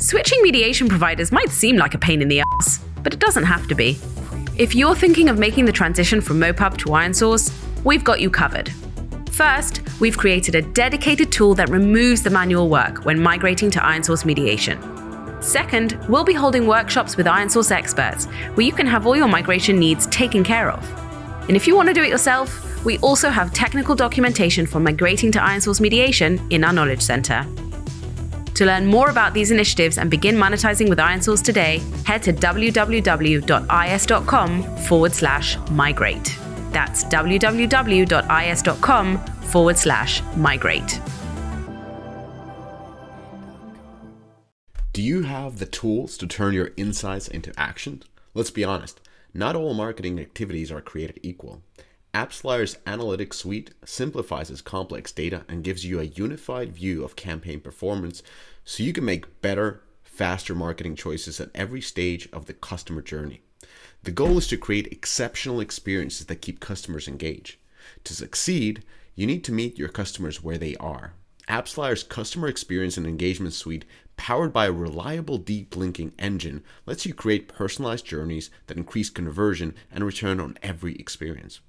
Switching mediation providers might seem like a pain in the ass, but it doesn't have to be. If you're thinking of making the transition from MoPub to IronSource, we've got you covered. First, we've created a dedicated tool that removes the manual work when migrating to IronSource mediation. Second, we'll be holding workshops with IronSource experts where you can have all your migration needs taken care of. And if you want to do it yourself, we also have technical documentation for migrating to IronSource mediation in our Knowledge Center. To learn more about these initiatives and begin monetizing with IronSource today, head to www.is.com forward slash migrate. That's www.is.com forward slash migrate. Do you have the tools to turn your insights into action? Let's be honest, not all marketing activities are created equal. AppsFlyer's Analytics Suite simplifies complex data and gives you a unified view of campaign performance so you can make better, faster marketing choices at every stage of the customer journey. The goal is to create exceptional experiences that keep customers engaged. To succeed, you need to meet your customers where they are. AppsFlyer's customer experience and engagement suite, powered by a reliable deep linking engine, lets you create personalized journeys that increase conversion and return on every experience.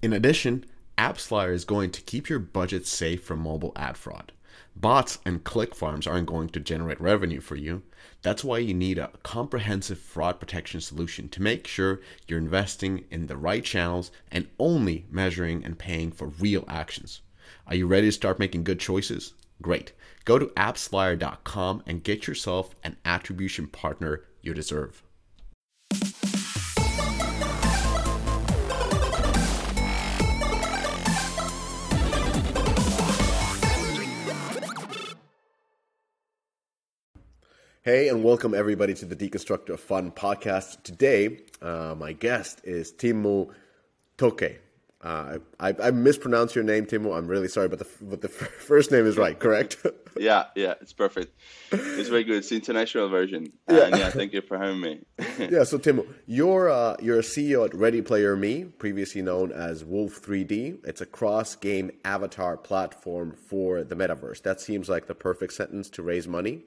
In addition, AppsFlyer is going to keep your budget safe from mobile ad fraud. Bots and click farms aren't going to generate revenue for you. That's why you need a comprehensive fraud protection solution to make sure you're investing in the right channels and only measuring and paying for real actions. Are you ready to start making good choices? Great. Go to appsflyer.com and get yourself an attribution partner you deserve. Hey, and welcome everybody to the Deconstructor of Fun podcast. Today, uh, my guest is Timo Toke. Uh, I, I mispronounced your name, Timo. I'm really sorry, but the but the first name is right, correct? yeah, yeah, it's perfect. It's very good. It's the international version. And yeah, yeah thank you for having me. yeah, so Timo, you're uh, you're a CEO at Ready Player Me, previously known as Wolf 3D. It's a cross-game avatar platform for the metaverse. That seems like the perfect sentence to raise money.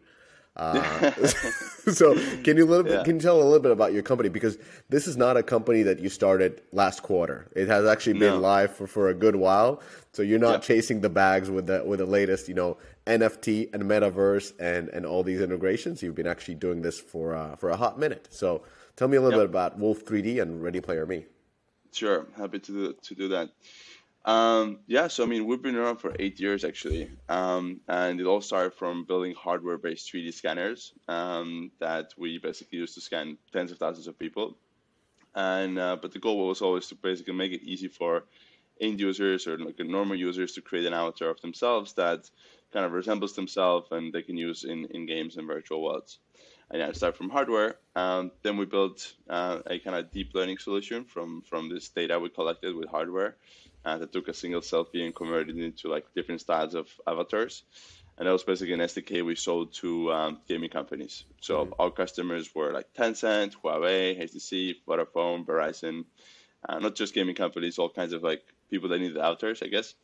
Uh, so can you little, yeah. can you tell a little bit about your company because this is not a company that you started last quarter. It has actually been no. live for, for a good while. So you're not chasing the bags with the with the latest, you know, NFT and metaverse and and all these integrations. You've been actually doing this for uh, for a hot minute. So tell me a little yep. bit about Wolf 3D and Ready Player Me. Sure, happy to do, to do that. Um, yeah, so I mean, we've been around for eight years actually, um, and it all started from building hardware-based 3D scanners um, that we basically used to scan tens of thousands of people. And uh, but the goal was always to basically make it easy for end users or like normal users to create an avatar of themselves that kind of resembles themselves and they can use in, in games and virtual worlds. And yeah, start from hardware. Um, then we built uh, a kind of deep learning solution from from this data we collected with hardware uh, that took a single selfie and converted it into like different styles of avatars. And that was basically an SDK we sold to um, gaming companies. So mm-hmm. our customers were like Tencent, Huawei, HTC, Vodafone, Verizon, uh, not just gaming companies, all kinds of like people that needed avatars, I guess.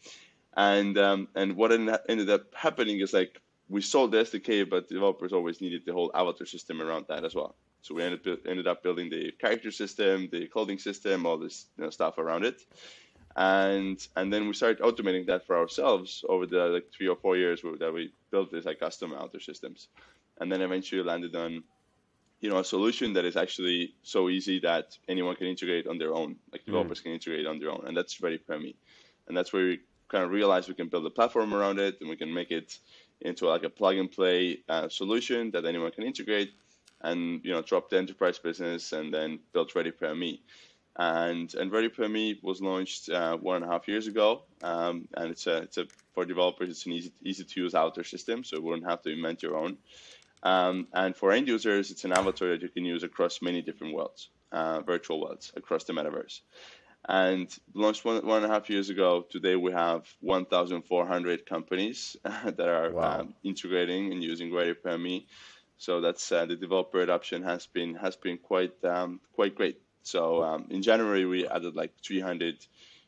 And um, and what ended up happening is like we sold the SDK, but developers always needed the whole avatar system around that as well. So we ended ended up building the character system, the clothing system, all this you know, stuff around it and and then we started automating that for ourselves over the like three or four years that we built this like custom avatar systems, and then eventually landed on you know a solution that is actually so easy that anyone can integrate on their own, like mm. developers mm. can integrate on their own, and that's very Me, and that's where we kind of realized we can build a platform around it and we can make it into like a plug and play uh, solution that anyone can integrate and you know drop the enterprise business and then build Ready Player Me and and Ready Player Me was launched uh, one and a half years ago, um, and it's a it's a for developers it's an easy easy to use avatar system, so you wouldn't have to invent your own. Um, and for end users, it's an avatar that you can use across many different worlds, uh, virtual worlds across the metaverse. And launched one, one and a half years ago. Today we have 1,400 companies that are wow. um, integrating and using Ready Player Me. So that's uh, the developer adoption has been has been quite um, quite great. So um, in January, we added like 300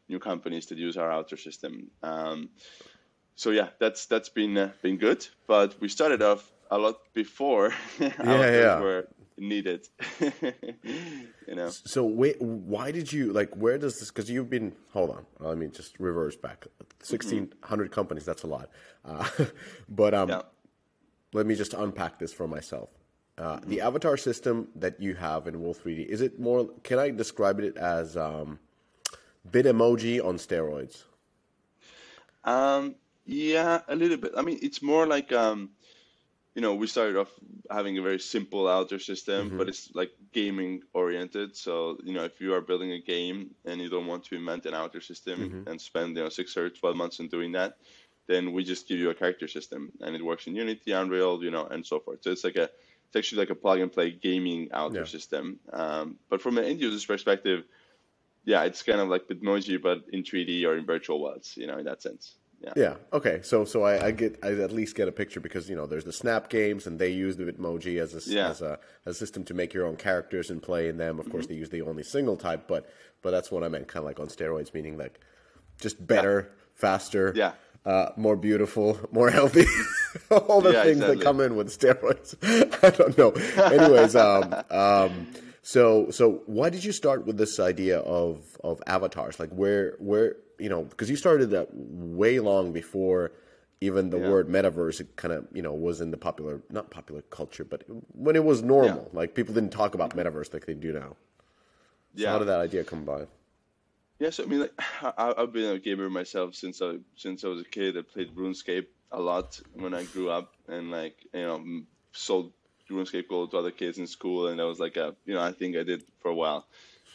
new companies to use our avatar system. Um, so yeah, that's that's been uh, been good. But we started off a lot before yeah, yeah. were needed. you know. So wait, why did you like? Where does this? Because you've been. Hold on. Let me just reverse back. Sixteen hundred mm-hmm. companies. That's a lot. Uh, but um, yeah. let me just unpack this for myself. Uh, mm-hmm. The avatar system that you have in Wolf 3D is it more? Can I describe it as um, Bitmoji on steroids? Um, yeah, a little bit. I mean, it's more like um, you know, we started off having a very simple avatar system, mm-hmm. but it's like gaming oriented. So, you know, if you are building a game and you don't want to invent an avatar system mm-hmm. and spend, you know, six or 12 months in doing that, then we just give you a character system and it works in Unity, Unreal, you know, and so forth. So it's like a, it's actually like a plug and play gaming avatar yeah. system. Um, but from an end user's perspective, yeah, it's kind of like Bitmoji, but in 3D or in virtual worlds, you know, in that sense. Yeah. yeah. Okay. So so I, I, get I at least get a picture because you know there's the Snap games and they use the Bitmoji as a yeah. as a, a system to make your own characters and play in them. Of mm-hmm. course, they use the only single type, but but that's what I meant, kind of like on steroids, meaning like just better, yeah. faster, yeah, uh, more beautiful, more healthy. All the things exactly. that come in with steroids. I don't know. Anyways, um, um, so so why did you start with this idea of of avatars? Like where where you know, because you started that way long before even the yeah. word metaverse kind of you know was in the popular not popular culture but when it was normal yeah. like people didn't talk about metaverse like they do now. So yeah. how did that idea come by? Yeah so i mean like I, have been a gamer myself since i since i was a kid. I played runescape a lot when i grew up and like you know sold runescape gold to other kids in school and that was like a you know i think i did for a while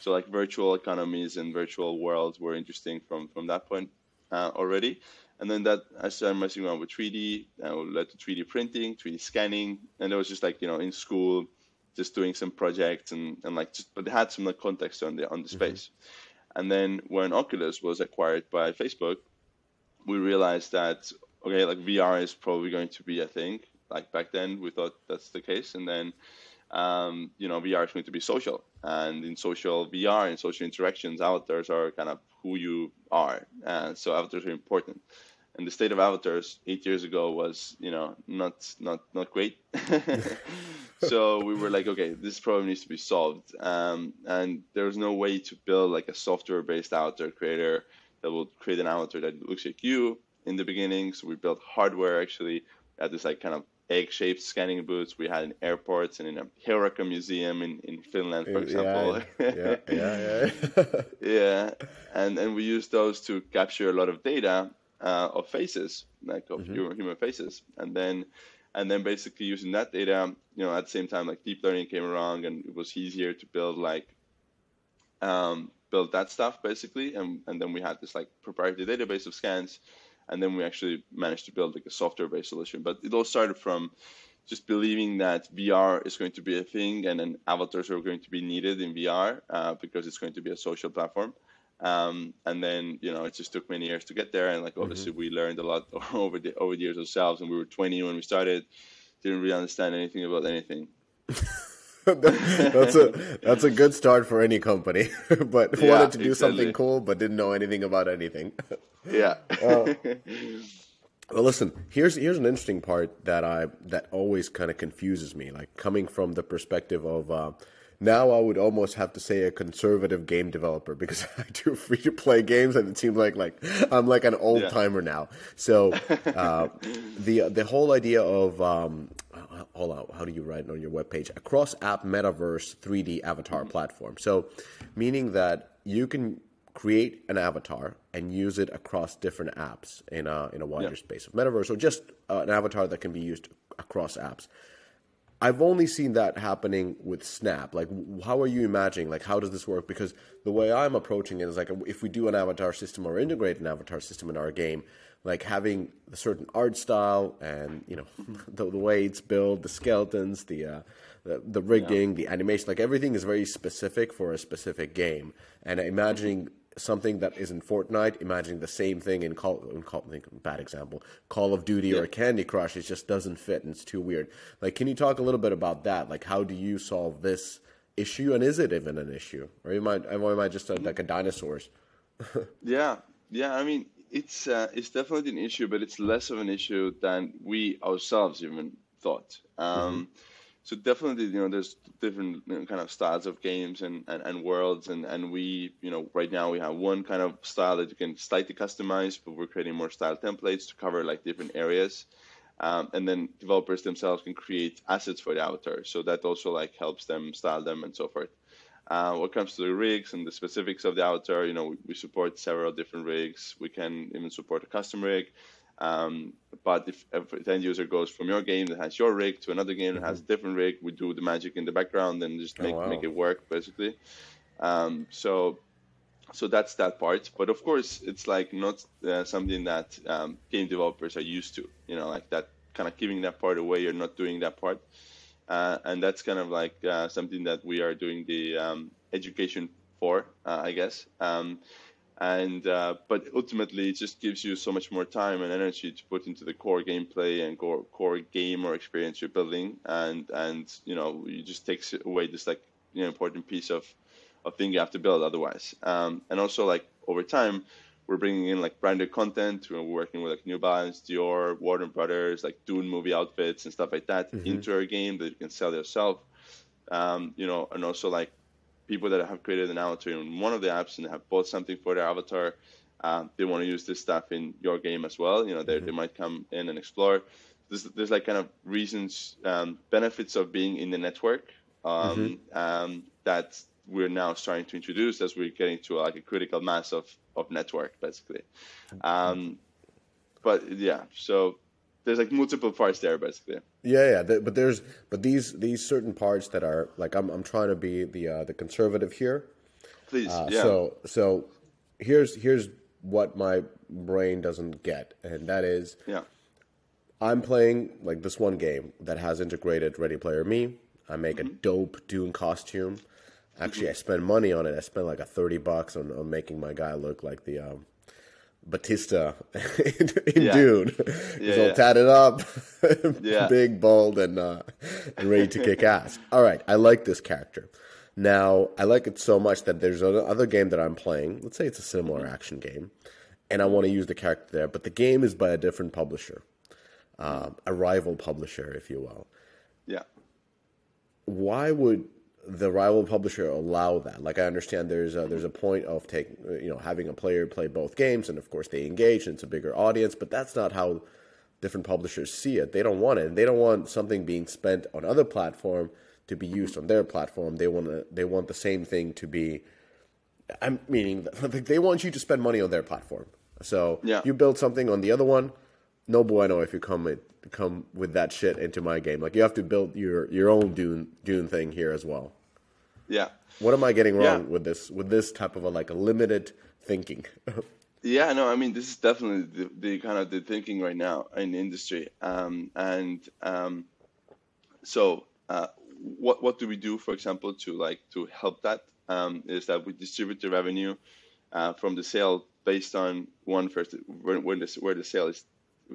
so like virtual economies and virtual worlds were interesting from from that point uh, already. And then that I started messing around with 3D, and led to 3D printing, 3D scanning, and it was just like you know in school, just doing some projects and, and like just but it had some like context on the on the mm-hmm. space. And then when Oculus was acquired by Facebook, we realized that okay, like VR is probably going to be a thing. Like back then, we thought that's the case, and then um, you know, VR is going to be social. And in social VR and social interactions, avatars are kind of who you are. And so avatars are important. And the state of avatars eight years ago was, you know, not not not great. so we were like, okay, this problem needs to be solved. Um, and there was no way to build like a software-based avatar creator that will create an avatar that looks like you in the beginning. So we built hardware actually at this like kind of egg-shaped scanning booths we had in airports and in a Heureka museum in, in Finland, for example. Yeah, yeah, yeah. Yeah, yeah. and and we used those to capture a lot of data uh, of faces, like of mm-hmm. human faces, and then and then basically using that data, you know, at the same time, like deep learning came along, and it was easier to build like um, build that stuff basically, and and then we had this like proprietary database of scans and then we actually managed to build like a software-based solution. But it all started from just believing that VR is going to be a thing, and then avatars are going to be needed in VR uh, because it's going to be a social platform. Um, and then you know it just took many years to get there, and like obviously mm-hmm. we learned a lot over the over the years ourselves. And we were 20 when we started, didn't really understand anything about anything. that's a that's a good start for any company, but yeah, wanted to do exactly. something cool, but didn't know anything about anything. yeah. uh, well, listen. Here's here's an interesting part that I that always kind of confuses me. Like coming from the perspective of uh, now, I would almost have to say a conservative game developer because I do free to play games, and it seems like like I'm like an old timer yeah. now. So uh, the the whole idea of um, hold on, how do you write it on your webpage? A cross app metaverse 3D avatar mm-hmm. platform. So meaning that you can create an avatar and use it across different apps in a in a wider yeah. space of metaverse, or just uh, an avatar that can be used across apps. I've only seen that happening with Snap. Like, how are you imagining? Like, how does this work? Because the way I'm approaching it is like, if we do an avatar system or integrate an avatar system in our game, like having a certain art style and you know the, the way it's built, the skeletons, the uh, the, the rigging, yeah. the animation, like everything is very specific for a specific game. And imagining something that is in Fortnite, imagining the same thing in Call, in Call bad example, Call of Duty yeah. or Candy Crush, it just doesn't fit and it's too weird. Like, can you talk a little bit about that? Like, how do you solve this issue, and is it even an issue, or am I, am I just a, like a dinosaurs? yeah, yeah. I mean, it's uh, it's definitely an issue, but it's less of an issue than we ourselves even thought. Um, so definitely, you know, there's different you know, kind of styles of games and, and, and worlds, and, and we, you know, right now we have one kind of style that you can slightly customize, but we're creating more style templates to cover like different areas. Um, and then developers themselves can create assets for the avatar, so that also like helps them style them and so forth. Uh, when it comes to the rigs and the specifics of the avatar, you know, we, we support several different rigs. We can even support a custom rig. Um, but if, if the end user goes from your game that has your rig to another game that has a different rig, we do the magic in the background and just Oh, make wow. make it work basically. Um, so so that's that part. But of course, it's like not uh, something that um, game developers are used to. You know, like that kind of giving that part away. You're not doing that part, uh, and that's kind of like uh, something that we are doing the um, education for, uh, I guess. Um, and uh, but ultimately, it just gives you so much more time and energy to put into the core gameplay and core core game or experience you're building, and and you know, it just takes away this like you know important piece of of thing you have to build otherwise. Um, and also like over time, we're bringing in like branded content. We're working with like New Balance, Dior, Warner Brothers, like Dune movie outfits and stuff like that into our game that you can sell yourself. Um, you know, and also like people that have created an avatar in one of the apps and have bought something for their avatar. Um, they want to use this stuff in your game as well. You know, they, they might come in and explore. There's, there's like kind of reasons, um, benefits of being in the network um, um, that we're now starting to introduce as we're getting to like a critical mass of, of network, basically. Um, but yeah, so there's like multiple parts there, basically. Yeah, yeah, but there's but these these certain parts that are like I'm I'm trying to be the uh, the conservative here. Please, Uh, yeah. So so here's here's what my brain doesn't get, and that is yeah. I'm playing like this one game that has integrated Ready Player Me. I make a dope Dune costume. Actually, I spend money on it. I spent like a thirty bucks on, on making my guy look like the um, Bautista in, in Yeah. Dune. He's Yeah, all yeah. tatted up, Yeah. big, bald, and uh, and ready to kick ass. All right, I like this character. Now, I like it so much that there's another game that I'm playing. Let's say it's a similar action game, and I want to use the character there, but the game is by a different publisher, um, a rival publisher, if you will. Yeah. Why would the rival publisher allow that? Like, I understand there's a, there's a point of taking, you know, having a player play both games, and of course they engage, and it's a bigger audience, but that's not how different publishers see it. They don't want it. They don't want something being spent on other platform to be used on their platform. They want to, they want the same thing to be. I'm meaning they want you to spend money on their platform. So Yeah. you build something on the other one, no bueno if you come come with that shit into my game. Like you have to build your your own Dune Dune thing here as well. Yeah. What am I getting wrong Yeah. with this with this type of a like a limited thinking? Yeah, no, I mean this is definitely the, the kind of the thinking right now in the industry. Um, and um, so, uh, what what do we do, for example, to like to help that? Um, is that we distribute the revenue uh, from the sale based on one first when, when the, where the sale is,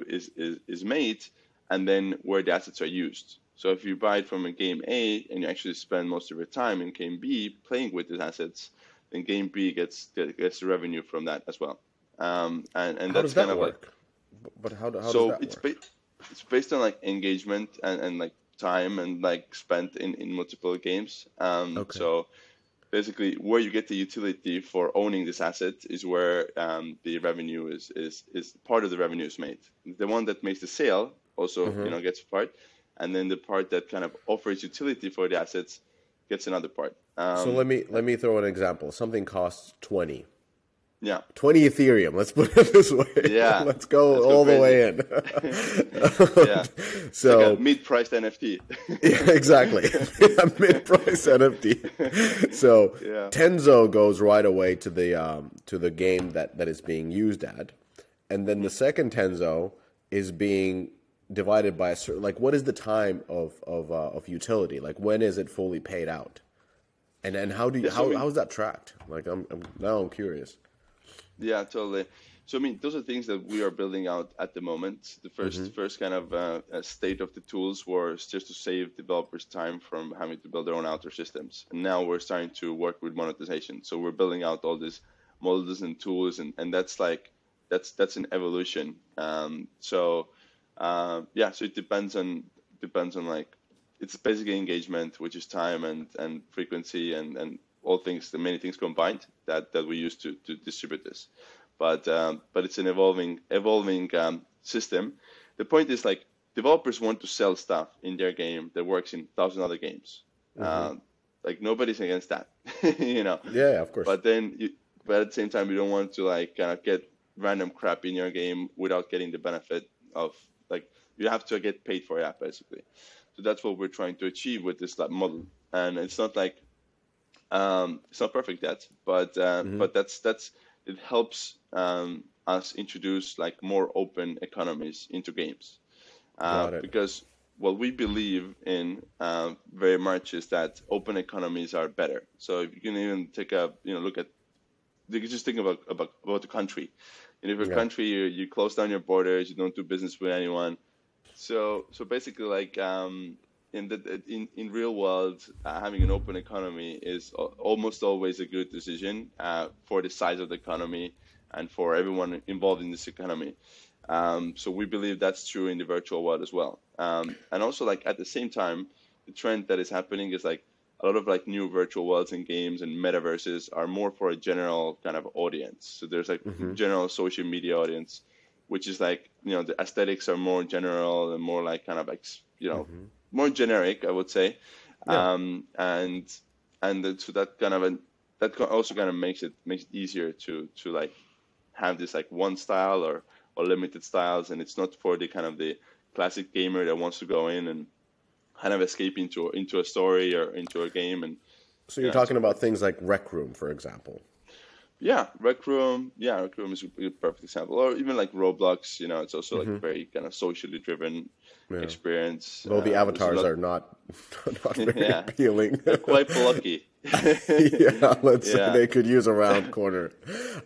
is is is made, and then where the assets are used. So if you buy it from a game A and you actually spend most of your time in game B playing with these assets, then game B gets gets the revenue from that as well. Um, and and how that's does that kind of like? But how, do- how so does that it's work? ba- it's based on like engagement and, and like time and like spent in, in multiple games. Um, Okay. So basically, where you get the utility for owning this asset is where um, the revenue is, is is part of the revenue is made. The one that makes the sale also Mm-hmm. you know gets a part, and then the part that kind of offers utility for the assets gets another part. Um, so let me let me throw an example. Something costs twenty. Yeah. 20 Ethereum. Let's put it this way. Yeah. Let's go Let's go all the way in. Yeah. so Like mid-priced NFT. yeah, exactly. a mid priced NFT. So Yeah. Tenzo goes right away to the um, to the game that, that is being used at, and then the second Tenzo is being divided by a certain like what is the time of of uh, of utility? Like when is it fully paid out? And and how do you so how we- how is that tracked? Like I'm, I'm now I'm curious. Yeah, totally. So I mean, those are things that we are building out at the moment. The 1st first kind of uh, uh, state of the tools was just to save developers time from having to build their own avatar systems. And now we're starting to work with monetization. So we're building out all these models and tools, and, and that's like that's that's an evolution. Um, so uh, yeah, so it depends on depends on like it's basically engagement, which is time and and frequency and and all things, the many things combined that that we use to to distribute this. But um, but it's an evolving evolving um, system. The point is like developers want to sell stuff in their game that works in thousand other games. Mm-hmm. Uh, like nobody's against that, you know. Yeah, of course. But then, you, but at the same time, you don't want to like kind of get random crap in your game without getting the benefit of like you have to get paid for that basically. So that's what we're trying to achieve with this model. And it's not like um, it's not perfect yet, but uh, mm-hmm. but that's that's it helps um, us introduce like more open economies into games uh, because what we believe in uh, very much is that open economies are better. So if you can even take a you know look at you can just think about about, about the country. And if a yeah. country you, you close down your borders, you don't do business with anyone. So so basically like um, in the in, in real world, uh, having an open economy is almost always a good decision uh, for the size of the economy and for everyone involved in this economy. Um, so we believe that's true in the virtual world as well. Um, and also, like at the same time, the trend that is happening is like a lot of like new virtual worlds and games and metaverses are more for a general kind of audience. So there's like mm-hmm. general social media audience, which is like you know the aesthetics are more general and more like kind of like you know mm-hmm. More generic, I would say. Yeah. Um, and and so that kind of a, that also kind of makes it makes it easier to to like have this like one style or or limited styles, and it's not for the kind of the classic gamer that wants to go in and kind of escape into into a story or into a game. And so you're talking about things like Rec Room, for example. Yeah, Rec Room. Yeah, Rec Room is a perfect example. Or even like Roblox. You know, it's also like mm-hmm. very kind of socially driven yeah. experience. Though the uh, avatars are not not very yeah. appealing. They're quite plucky. yeah, let's yeah. say they could use a round corner.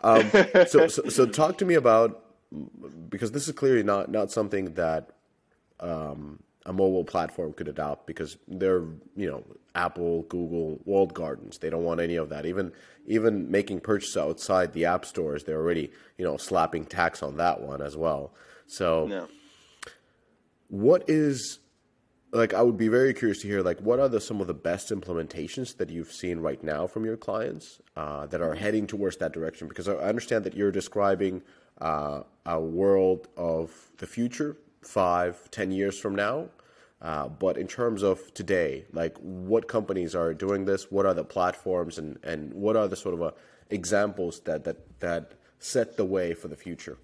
Um, so, so, so talk to me about because this is clearly not not something that um, a mobile platform could adopt because they're you know Apple, Google, walled gardens. They don't want any of that. Even even making purchases outside the app stores, they're already you know slapping tax on that one as well. So, no. what is like? I would be very curious to hear like what are the some of the best implementations that you've seen right now from your clients uh, that are heading towards that direction? Because I understand that you're describing uh, a world of the future, five, ten years from now. Uh, but in terms of today, like what companies are doing this, what are the platforms, and, and what are the sort of uh, examples that, that that set the way for the future?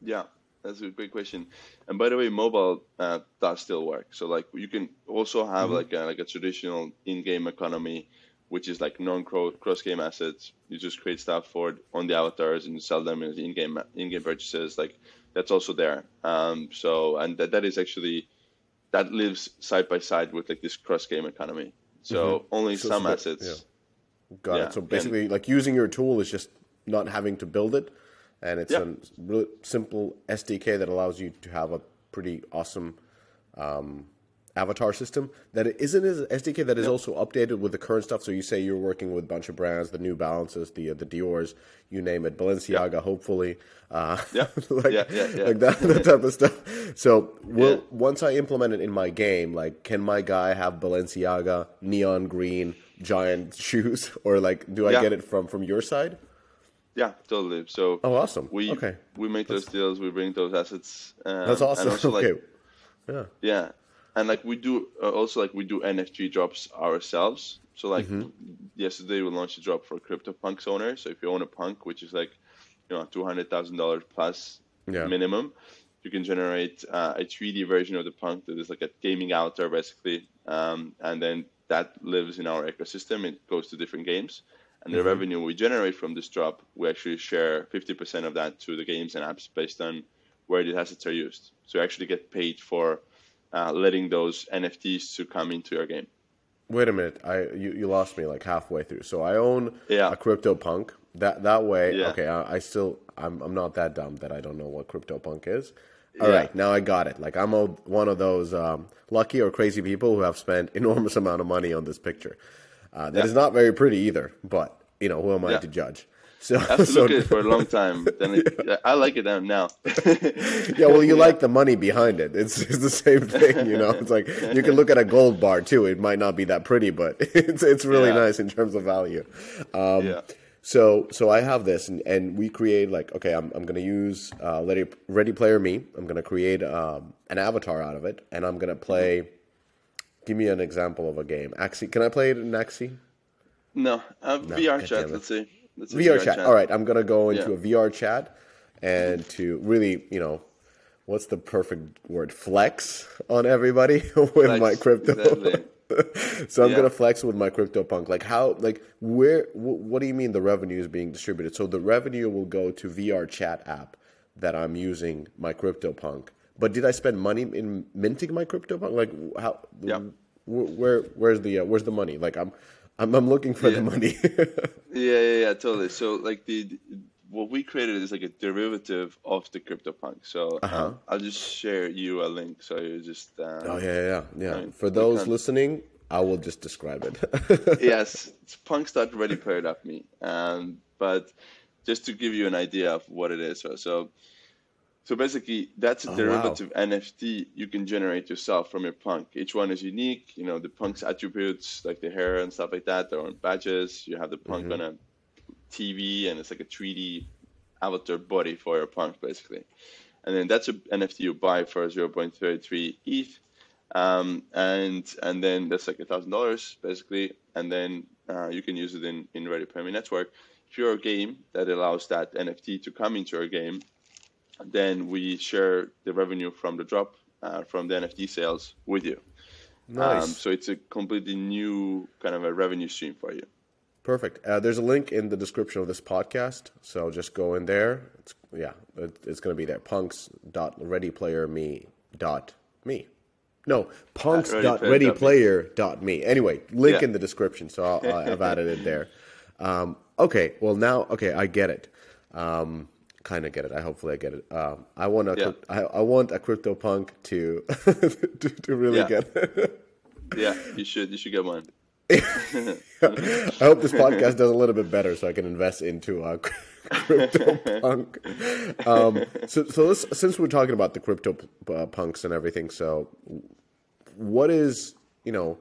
Yeah, that's a great question. And by the way, mobile uh, does still work. So like you can also have mm-hmm. like a, like a traditional in-game economy which is like non-cross game assets. You just create stuff for it on the avatars and sell them as in-game in-game purchases. Like that's also there. Um, so and that, that is actually that lives side by side with like this cross game economy. So mm-hmm. only so, some so assets. Yeah. Got yeah. it. So basically, and, like using your tool is just not having to build it, and it's yeah. a really simple SDK that allows you to have a pretty awesome um, avatar system that it isn't an SDK that is yep. also updated with the current stuff. So you say you're working with a bunch of brands, the New Balances, the the Dior's, you name it, Balenciaga, yep. hopefully, uh, yeah, like, yeah, yeah, yeah. like that, that type of stuff. So will, once I implement it in my game, like, can my guy have Balenciaga, neon green, giant shoes, or like, do I get it from from your side? Yeah, totally. So oh, awesome. We okay. we make those deals. We bring those assets. Um, that's awesome. also, okay. Like, yeah. Yeah, and like we do uh, also like we do NFT drops ourselves. So like mm-hmm. yesterday we launched a drop for CryptoPunks owners. So if you own a punk, which is like you know two hundred thousand dollars plus yeah. minimum, you can generate uh, a 3D version of the punk that is like a gaming avatar basically, um, and then that lives in our ecosystem. It goes to different games, and the mm-hmm. revenue we generate from this drop, we actually share 50% of that to the games and apps based on where the assets are used. So you actually get paid for uh, letting those NFTs to come into your game. Wait a minute, I you, you lost me like halfway through. So I own yeah. a CryptoPunk. That that way, yeah. okay. I, I, still I'm I'm not that dumb that I don't know what CryptoPunk is. All yeah. right, now I got it. Like I'm a, one of those um, lucky or crazy people who have spent enormous amount of money on this picture. Uh, that is not very pretty either, but you know who am I to judge? So, I have to so, look at it for a long time. Then it, I like it now. yeah, well, you yeah. like the money behind it. It's, it's the same thing, you know. It's like you can look at a gold bar too. It might not be that pretty, but it's it's really yeah. nice in terms of value. Um, yeah. So so I have this, and, and we create like okay, I'm I'm gonna use uh, Ready Ready Player Me. I'm gonna create um, an avatar out of it, and I'm gonna play. Give me an example of a game. Axie, can I play it in Axie? No, uh, no VR chat. Let's see. VR, VR chat. chat. All right, I'm gonna go into yeah. a VR chat and to really, you know, what's the perfect word? Flex on everybody with flex, my crypto. Exactly. so I'm yeah. gonna flex with my CryptoPunk. Like how? Like where? what do you mean the revenue is being distributed? So the revenue will go to VR chat app that I'm using my CryptoPunk. But did I spend money in minting my CryptoPunk? Like how? Yeah. Where? Where's the uh, Where's the money? Like I'm. I'm, I'm looking for yeah. the money. yeah, yeah, yeah, totally. So like the what we created is like a derivative of the CryptoPunk. So uh-huh. um, I'll just share you a link. So you just. Um, oh yeah, yeah, yeah. I mean, For those listening, I will just describe it. yes, it's punks.readyplayer.me. Um, but just to give you an idea of what it is, so so, so basically that's a oh, derivative wow. NFT you can generate yourself from your punk. Each one is unique. You know the punk's attributes like the hair and stuff like that. Their own badges. You have the punk mm-hmm. on a TV and it's like a 3D avatar body for your punk basically. And then that's an NFT you buy for 0.33 ETH. Um, and and then that's like a thousand dollars basically, and then uh, you can use it in in Ready Player Network. If you're a game that allows that NFT to come into your game, then we share the revenue from the drop uh, from the NFT sales with you. Nice. Um, so it's a completely new kind of a revenue stream for you. Perfect. Uh, there's a link in the description of this podcast, so just go in there. It's, yeah, it, it's going to be there. Punks.readyplayerme.me. No, punks.readyplayer.me. Anyway, link yeah. in the description, so I'll, I've added it there. Um, okay, well now, okay, I get it. Um, kind of get it. I hopefully I get it. Um, I want a, yeah. I, I, want a crypto punk to to, to, really yeah. get. It. yeah, you should. You should get one. I hope this podcast does a little bit better so I can invest into uh, crypto punk. Um, so, so since we're talking about the crypto uh, punks and everything, so what is you know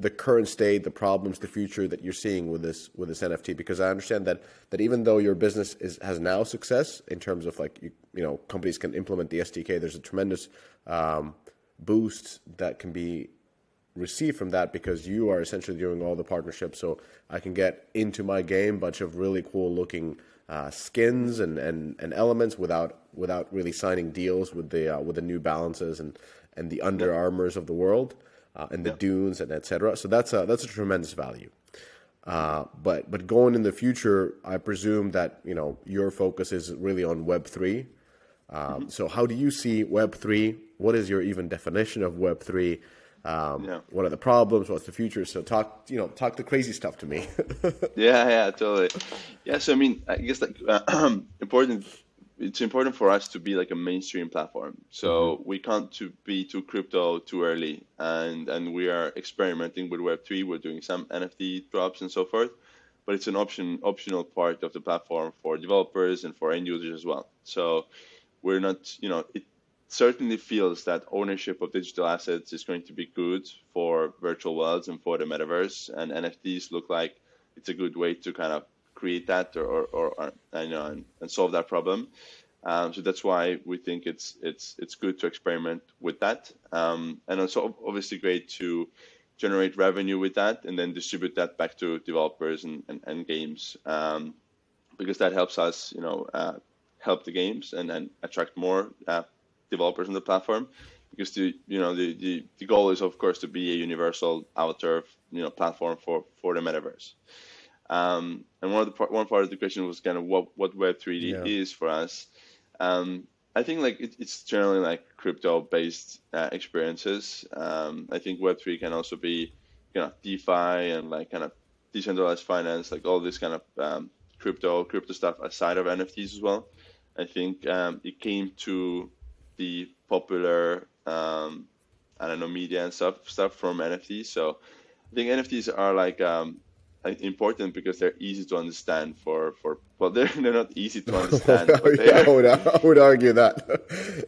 the current state, the problems, the future that you're seeing with this with this NFT? Because I understand that that even though your business is has now success in terms of like you, you know companies can implement the SDK, there's a tremendous um, boost that can be received from that because you are essentially doing all the partnerships. So I can get into my game bunch of really cool looking uh, skins and, and, and elements without without really signing deals with the uh, with the New Balances and and the Under Armours of the world uh, and the Dunes and etc. So that's a that's a tremendous value. Uh, but but going in the future, I presume that you know your focus is really on Web three. Um, mm-hmm. So how do you see Web three? What is your even definition of Web three? Um, yeah. What are the problems? What's the future? So talk, you know, talk the crazy stuff to me. yeah, yeah, totally. Yeah, so I mean, I guess like uh, important. It's important for us to be like a mainstream platform. So mm-hmm. we can't to be too crypto too early, and and we are experimenting with Web three. We're doing some NFT drops and so forth, but it's an option optional part of the platform for developers and for end users as well. So we're not, you know, it, certainly feels that ownership of digital assets is going to be good for virtual worlds and for the metaverse, and NFTs look like it's a good way to kind of create that or, or, or, or you know and, and, solve that problem. Um, so that's why we think it's it's it's good to experiment with that, um, and also obviously great to generate revenue with that and then distribute that back to developers and, and, and games. Um, because that helps us you know uh, help the games and, attract more uh, developers on the platform. Because the you know the, the, the goal is of course to be a universal avatar you know platform for for the metaverse um, and one of the one part of the question was kind of what what web 3d yeah. is for us um, i think like it, it's generally like crypto based uh, experiences um, i think web 3 can also be you know defi and like kind of decentralized finance like all this kind of um, crypto crypto stuff aside of nfts as well i think um, it came to the popular um, I don't know media and stuff stuff from NFTs. So I think NFTs are like um, important because they're easy to understand for for well they're they're not easy to understand. but yeah, I would, I would argue that.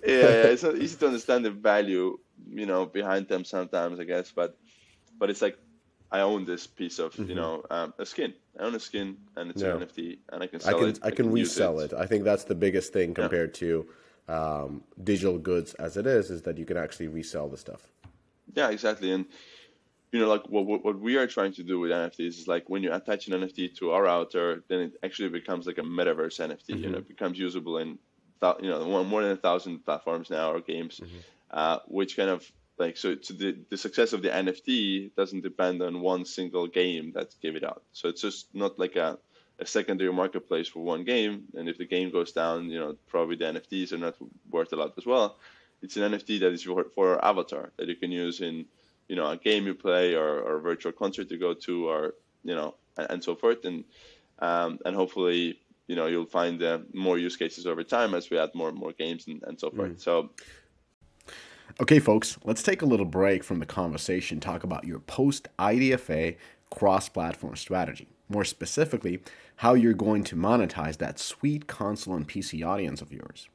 yeah, yeah, it's not easy to understand the value you know behind them sometimes I guess, but but it's like I own this piece of you know um, a skin. I own a skin and it's Yeah. an NFT and I can I can it. I can resell it. I think that's the biggest thing Yeah. compared to um, digital goods as it is, is that you can actually resell the stuff. Yeah, exactly. And you know, like what what we are trying to do with NFTs is like when you attach an NFT to our router, then it actually becomes like a metaverse NFT. You know, it becomes usable in you know more than a thousand platforms now or games, uh, which kind of like so. so the the success of the NFT doesn't depend on one single game that gave it out. So it's just not like a a secondary marketplace for one game, and if the game goes down, you know, probably the NFTs are not worth a lot as well. It's an NFT that is for, for our avatar that you can use in, you know, a game you play or, or a virtual concert to go to, or you know, and, and so forth, and um, and hopefully, you know, you'll find uh, more use cases over time as we add more and more games and, and so forth. So Okay, folks, let's take a little break from the conversation, talk about your post IDFA cross platform strategy. More specifically, how you're going to monetize that sweet console and PC audience of yours.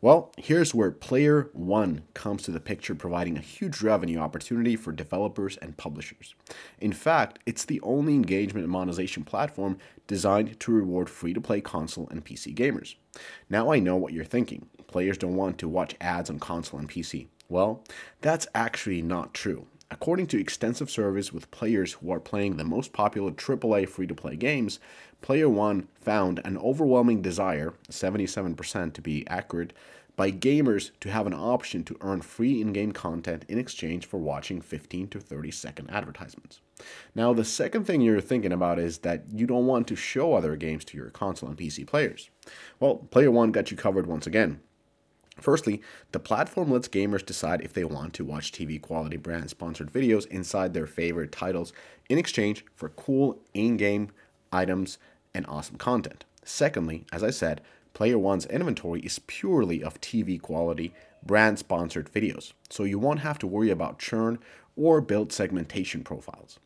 Well, here's where Player One comes to the picture, providing a huge revenue opportunity for developers and publishers. In fact, it's the only engagement and monetization platform designed to reward free to play console and PC gamers. Now I know what you're thinking. Players don't want to watch ads on console and PC. Well, that's actually not true. According to extensive surveys with players who are playing the most popular AAA free to play games, Player One found an overwhelming desire, 77% to be accurate, by gamers to have an option to earn free in game content in exchange for watching 15 to 30 second advertisements. Now, the second thing you're thinking about is that you don't want to show other games to your console and PC players. Well, Player One got you covered once again. Firstly, the platform lets gamers decide if they want to watch TV quality brand sponsored videos inside their favorite titles in exchange for cool in game items and awesome content. Secondly, as I said, Player One's inventory is purely of TV quality brand sponsored videos, so you won't have to worry about churn or build segmentation profiles.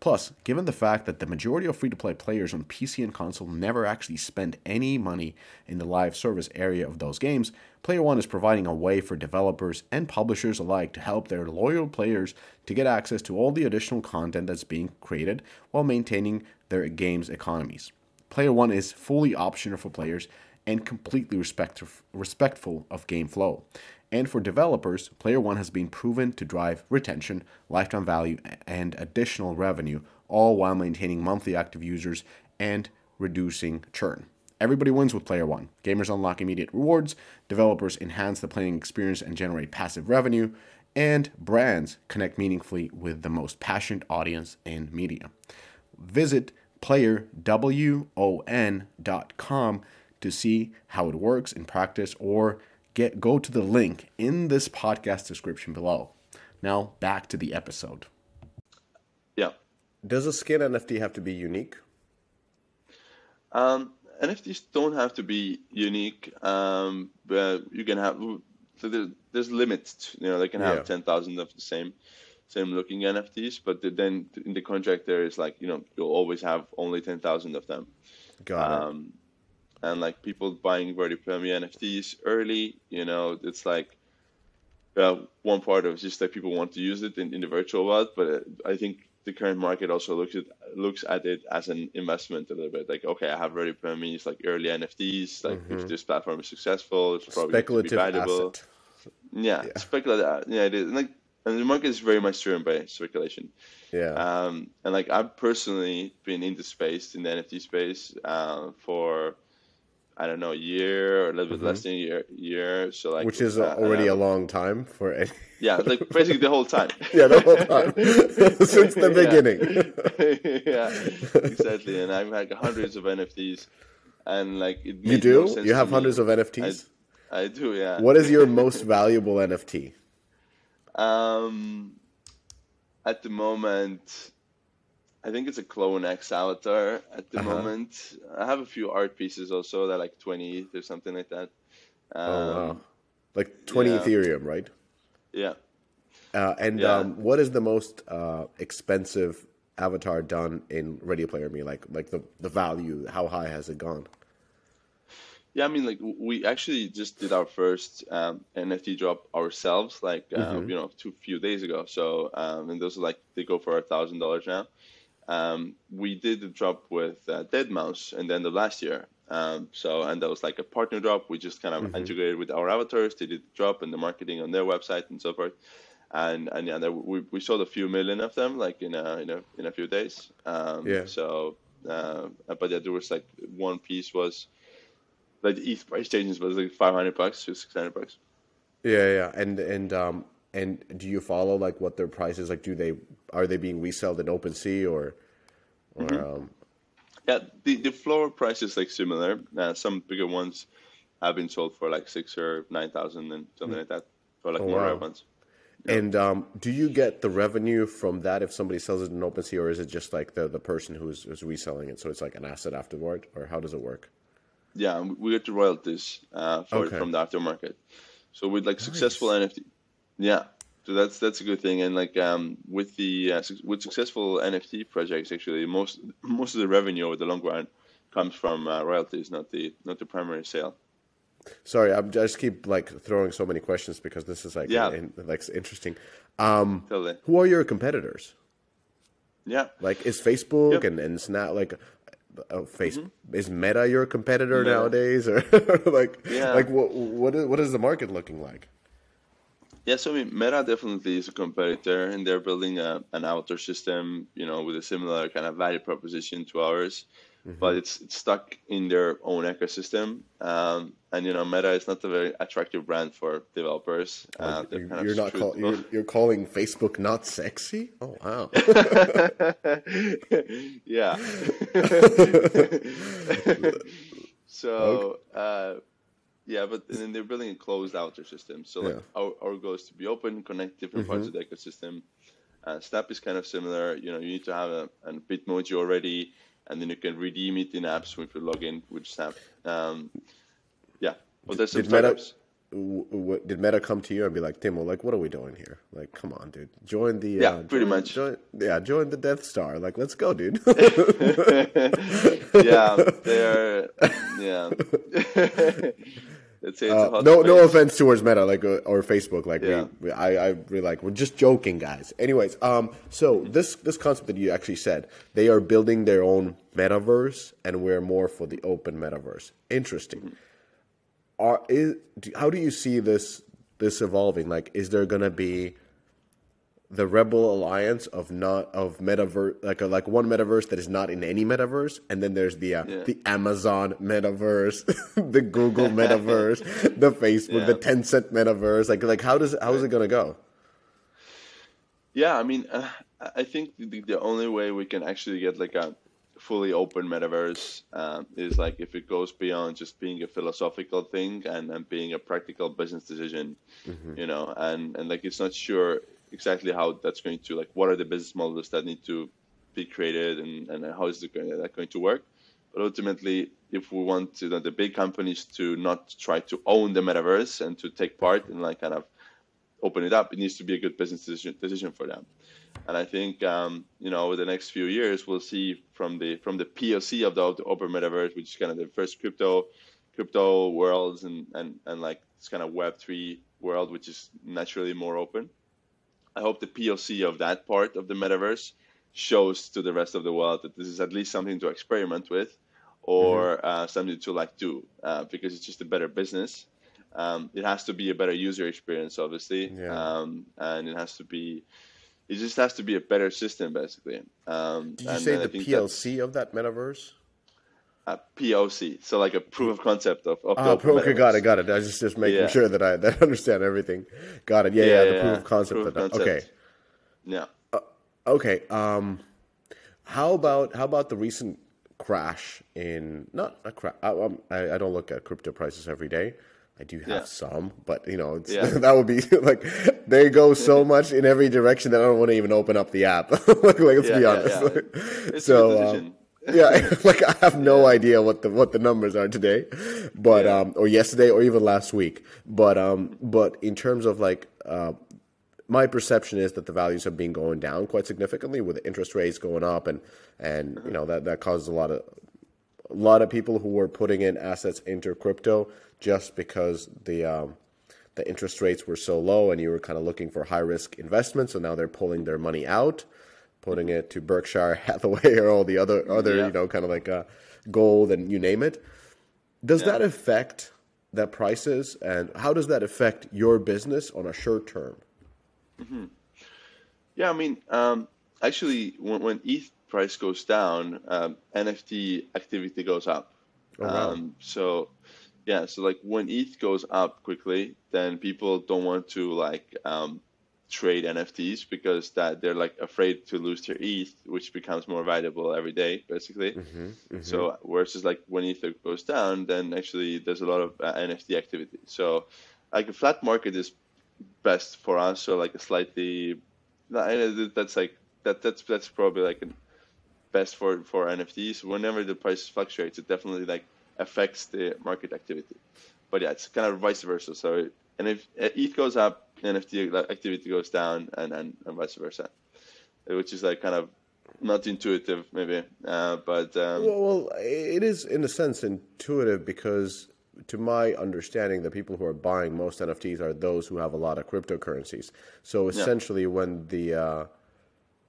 Plus, given the fact that the majority of free to play players on PC and console never actually spend any money in the live service area of those games, Player One is providing a way for developers and publishers alike to help their loyal players to get access to all the additional content that's being created while maintaining their game's economies. Player One is fully optional for players and completely respect- respectful of game flow. And for developers, Player One has been proven to drive retention, lifetime value, and additional revenue, all while maintaining monthly active users and reducing churn. Everybody wins with Player One. Gamers unlock immediate rewards, developers enhance the playing experience and generate passive revenue, and brands connect meaningfully with the most passionate audience in media. Visit playerwon.com to see how it works in practice or get go to the link in this podcast description below. Now back to the episode. yeah, Does a skin NFT have to be unique? Um, NFTs don't have to be unique, um, but you can have so there, there's limits. To, you know, they can have Yeah. ten thousand of the same same looking NFTs, but then in the contract there is like you know you'll always have only ten thousand of them. Got it. And like people buying Ready Player Me NFTs early, you know, it's like uh, one part of it is just that people want to use it in, in the virtual world, but uh, I think the current market also looks at looks at it as an investment a little bit. Like, okay, I have Ready Player Me, it's like early NFTs. Like, if this platform is successful, it's probably Mm-hmm. Speculative valuable. asset. Yeah, speculative. Yeah, it is. And like, and the market is very much driven by speculation. Yeah. Um, and like I've personally been in the space, in the NFT space, uh, for I don't know, a year or a little bit less than a year. Year, so like, Mm-hmm. Which is uh, already a long time for any. yeah, like basically the whole time. yeah, the whole time since the Yeah. beginning. yeah, exactly. And I've had hundreds of NFTs, and like it You do? no you have me. hundreds of NFTs. I do, yeah. What is your most valuable NFT? Um, at the moment, I think it's a Clone X avatar. At the Uh-huh. moment, I have a few art pieces also that are like twenty or something like that. Um, Oh wow, like twenty yeah. Ethereum, right? Yeah. Uh, and Yeah. um, what is the most uh, expensive Avatar done in Ready Player Me? Like like the the value, how high has it gone? Yeah, I mean, like we actually just did our first um, NFT drop ourselves, like uh, Mm-hmm. you know, two few days ago. So, um, and those are like they go for a thousand dollars now. Um, we did the drop with uh, Deadmau5 in the end of last year. Um, so, and that was like a partner drop. We just kind of Mm-hmm. integrated with our avatars. They did the drop and the marketing on their website and so forth. And and yeah, there, we we sold a few million of them, like in a in a in a few days. Um, Yeah. So, uh, but yeah, there was like one piece was like the ETH price changes was like five hundred bucks to six hundred bucks. Yeah, yeah. And and um and do you follow like what their price is? Like, do they are they being resold in OpenSea or or Mm-hmm. um Yeah, the the floor price is like similar. Uh, some bigger ones have been sold for like six or nine thousand and something like that for like Oh, more wow. rare ones. And um, do you get the revenue from that if somebody sells it in OpenSea, or is it just like the, the person who's, who's reselling it, so it's like an asset afterward, or how does it work? Yeah, we get the royalties uh, for Okay. from the aftermarket. So with like successful NFT, yeah. So that's that's a good thing. And like um, with the uh, suc- with successful NFT projects, actually most most of the revenue over the long run comes from uh, royalties, not the not the primary sale. Sorry, I'm just keep like throwing so many questions because this is like Yeah. in, like interesting. Um, Totally. who are your competitors? Yeah. Like, is Facebook Yep. and and Snap like? Uh, face is Meta your competitor Meta. nowadays, or like Yeah. like what what is, what is the market looking like? Yeah, so I mean, Meta definitely is a competitor, and they're building a, an avatar system, you know, with a similar kind of value proposition to ours, but it's, it's stuck in their own ecosystem. Um, and you know, Meta is not a very attractive brand for developers. Uh, they're You- kind of you're not call, you're, you're calling Facebook not sexy? Oh wow. yeah. so, uh, yeah, but and then they're building a closed avatar system. So, like, Yeah. our, our goal is to be open, connect different parts of the ecosystem. Uh, Snap is kind of similar. You know, you need to have a, a Bitmoji already, and then you can redeem it in apps if you log in with Snap. Um, yeah, but there's some Did Meta startups. w- w- did Meta come to you and be like, Timo, like, what are we doing here? Like, come on, dude, join the Yeah, uh, pretty join- much. join, yeah, join the Death Star. Like, let's go, dude. yeah, they're yeah. It's a Uh, no, no offense towards Meta, like uh, or Facebook, like Yeah. we, we, I, I really like. We're just joking, guys. Anyways, um, so this this concept that you actually said, they are building their own metaverse, and we're more for the open metaverse. Interesting. Are is how do you see this this evolving? Like, is there gonna be the rebel alliance of not of metaverse like a, like one metaverse that is not in any metaverse and then there's the uh, Yeah. the amazon metaverse the google metaverse the facebook the Yeah. tencent metaverse like like how does how is it going to go Yeah, I mean, uh, I think the, the only way we can actually get like a fully open metaverse um, is like if it goes beyond just being a philosophical thing and, and being a practical business decision, you know, and, and like it's not sure exactly how that's going to like what are the business models that need to be created and, and how is going, that going to work. But ultimately, if we want to, the big companies to not try to own the metaverse and to take part and like kind of open it up, it needs to be a good business decision, decision for them. And I think um, you know over the next few years we'll see from the from the POC of the, the open metaverse, which is kind of the first crypto crypto worlds and and and like this kind of Web three world, which is naturally more open. I hope the POC of that part of the metaverse shows to the rest of the world that this is at least something to experiment with, or uh, something to like do uh, because it's just a better business. Um, it has to be a better user experience, obviously, Yeah. um, and it has to be. It just has to be a better system, basically. Um, did you and say the POC of that metaverse A POC, so like a proof of concept of, of the Oh, open okay, got it, got it. I was just just making Yeah. sure that I that I understand everything. Got it. Yeah, yeah. Yeah, the proof of concept. Proof of concept. Okay, Yeah. okay. Um, how about how about the recent crash in not a crash? I, um, I I don't look at crypto prices every day. I do have Yeah. some, but you know, it's, Yeah. that would be like they go so much in every direction that I don't want to even open up the app. like, let's Yeah, be honest. yeah. It's a so, good um. Yeah, like I have no idea what the what the numbers are today, but Yeah. um, or yesterday or even last week. But um, but in terms of like uh, my perception is that the values have been going down quite significantly with interest rates going up, and and you know that that causes a lot of a lot of people who were putting in assets into crypto just because the um, the interest rates were so low, and you were kind of looking for high risk investments. So now they're pulling their money out, putting it to Berkshire Hathaway or all the other other Yeah. you know kind of like uh, gold and you name it. Does Yeah. that affect the prices, and how does that affect your business on a short term? Yeah, I mean, um, actually, when, when ETH price goes down, um, NFT activity goes up. Oh, wow. Um, so, yeah, so like when ETH goes up quickly, then people don't want to like um, trade NFTs because that they're like afraid to lose their ETH, which becomes more valuable every day, basically. So, versus like when ETH goes down, then actually there's a lot of uh, NFT activity. So, like a flat market is best for us, So like a slightly that's like that. That's that's probably like an best for for NFTs. Whenever the price fluctuates, it definitely like affects the market activity. But yeah, it's kind of vice versa. So and if uh, ETH goes up, NFT activity goes down, and and, and vice versa, which is like kind of not intuitive maybe, uh, but um, Well, well, it is in a sense intuitive because, to my understanding, the people who are buying most NFTs are those who have a lot of cryptocurrencies. So essentially, when the uh,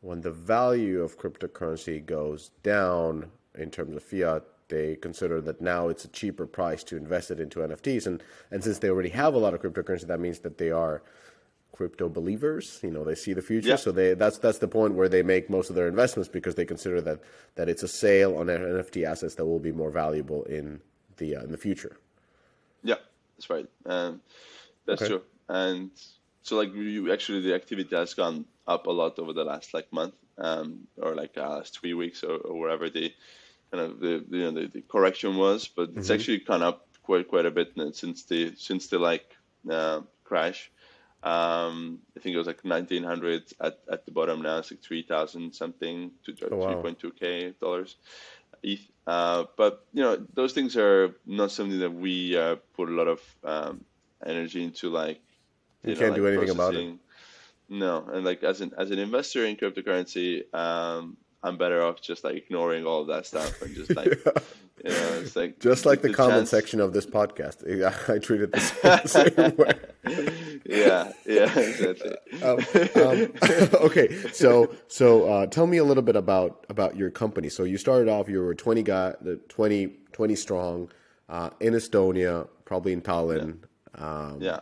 when the value of cryptocurrency goes down in terms of fiat, they consider that now it's a cheaper price to invest it into NFTs, and and since they already have a lot of cryptocurrency, that means that they are crypto believers. You know, they see the future, Yeah. so they that's that's the point where they make most of their investments because they consider that that it's a sale on NFT assets that will be more valuable in the uh, in the future. Yeah, that's right. Um, that's Okay. true. And so, like, you actually the activity has gone up a lot over the last like month, um, or like uh, last three weeks, or, or wherever the kind of the you know the, the correction was. But it's actually gone up quite quite a bit since the since the like uh, crash. Um, I think it was like 1900 at, at the bottom now. It's like 3,000 something, to Oh, wow. 3.2k dollars. Uh, but you know, those things are not something that we uh, put a lot of um, energy into. Like, You know, can't do like anything about it. No, and like as an as an investor in cryptocurrency, um, I'm better off just like ignoring all of that stuff and just like, you know, it's like Just like the, comment chance- section of this podcast, I treat it the same, way. Yeah, yeah, exactly. um, um, okay, so so uh, tell me a little bit about about your company. So you started off, you were 20 guy, the 20, 20 strong uh, in Estonia, probably in Tallinn. Um, yeah,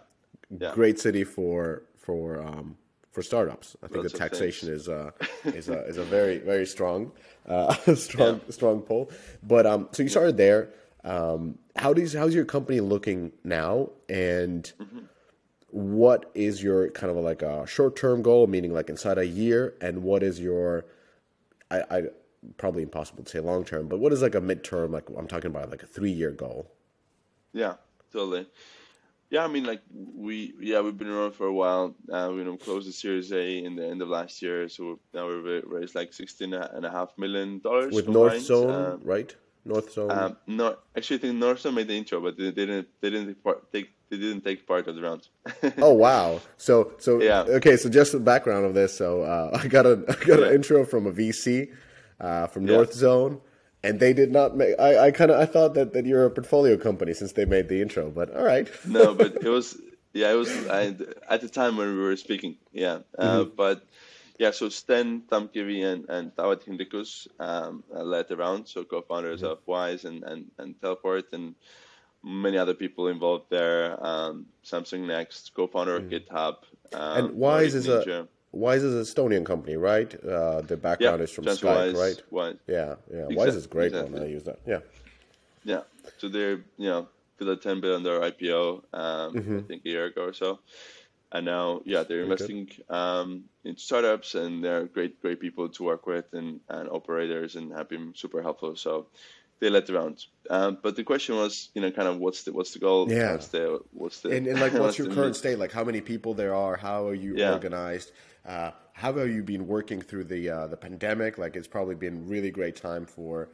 yeah. Great city for for um, for startups. I think Lots the taxation is uh, is a is a very very strong uh, strong strong pull. But um, so you started there. Um, how does how's your company looking now? And what is your kind of like a short term goal, meaning like inside a year, and what is your I, I probably impossible to say long term, but what is like a midterm? Like I'm talking about like a three year goal. Yeah, totally. Yeah, I mean, like we, yeah, we've been around for a while. Uh, we you know, closed the Series A in the end of last year, so now we've raised like sixteen and a half million dollars with combined. Northzone, Um, right? Northzone. um, no, actually, I think Northzone made the intro, but they, didn't. They didn't take part. Take, they didn't take part of the round. oh wow! So so Yeah. okay. So just the background of this. So uh, I got a I got an intro from a VC uh, from Yeah. Northzone, and they did not make. I, I kind of I thought that, that you're a portfolio company since they made the intro, but all right. no, but it was yeah, it was I, at the time when we were speaking. Yeah, uh, Mm-hmm. but yeah, so Sten Tamkivi and and Taavet Hinrikus um, led the round, so co-founders Mm-hmm. of Wise and, and and Teleport and many other people involved there. Um, Samsung Next, co-founder of GitHub. Um, Mm. And Wise is a. Wise is an Estonian company, right? Uh, the background yeah, is from Skype, right? Wise. Yeah, yeah. Wise is great one. exactly. I use that. Yeah. Yeah. So they're, you know, did a $10 billion IPO, um, Mm-hmm. I think a year ago or so. And now, yeah, they're investing um, in startups and they're great, great people to work with and, and operators and have been super helpful. So they led the round. Um, but the question was, you know, kind of what's the, what's the goal? Yeah. What's the, what's the, And, and like, what's your current state? Like, how many people there are? How are you Yeah. organized? Uh, how have you been working through the uh, the pandemic? Like, it's probably been really great time for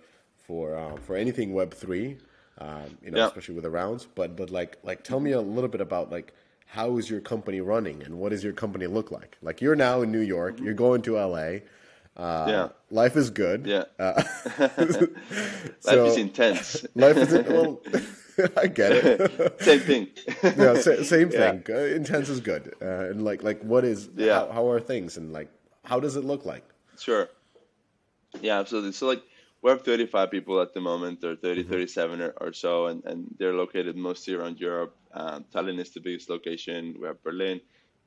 for uh, for anything Web three, um, you know, Yeah. especially with the rounds. But but like like, tell me a little bit about like how is your company running and what does your company look like? Like you're now in New York, you're going to LA. Uh, Yeah. Life is good. Yeah. Uh, Life so- is intense. life is well. I get it. Same thing. yeah, sa- same Yeah. thing. Uh, intense is good. Uh, and like, like, what is? Yeah. How, how are things? And like, how does it look like? Sure. Yeah, absolutely. So like we have 35 people at the moment, or 30, Mm-hmm. 37 or, or so, and, and they're located mostly around Europe. Um, Tallinn is the biggest location. We have Berlin.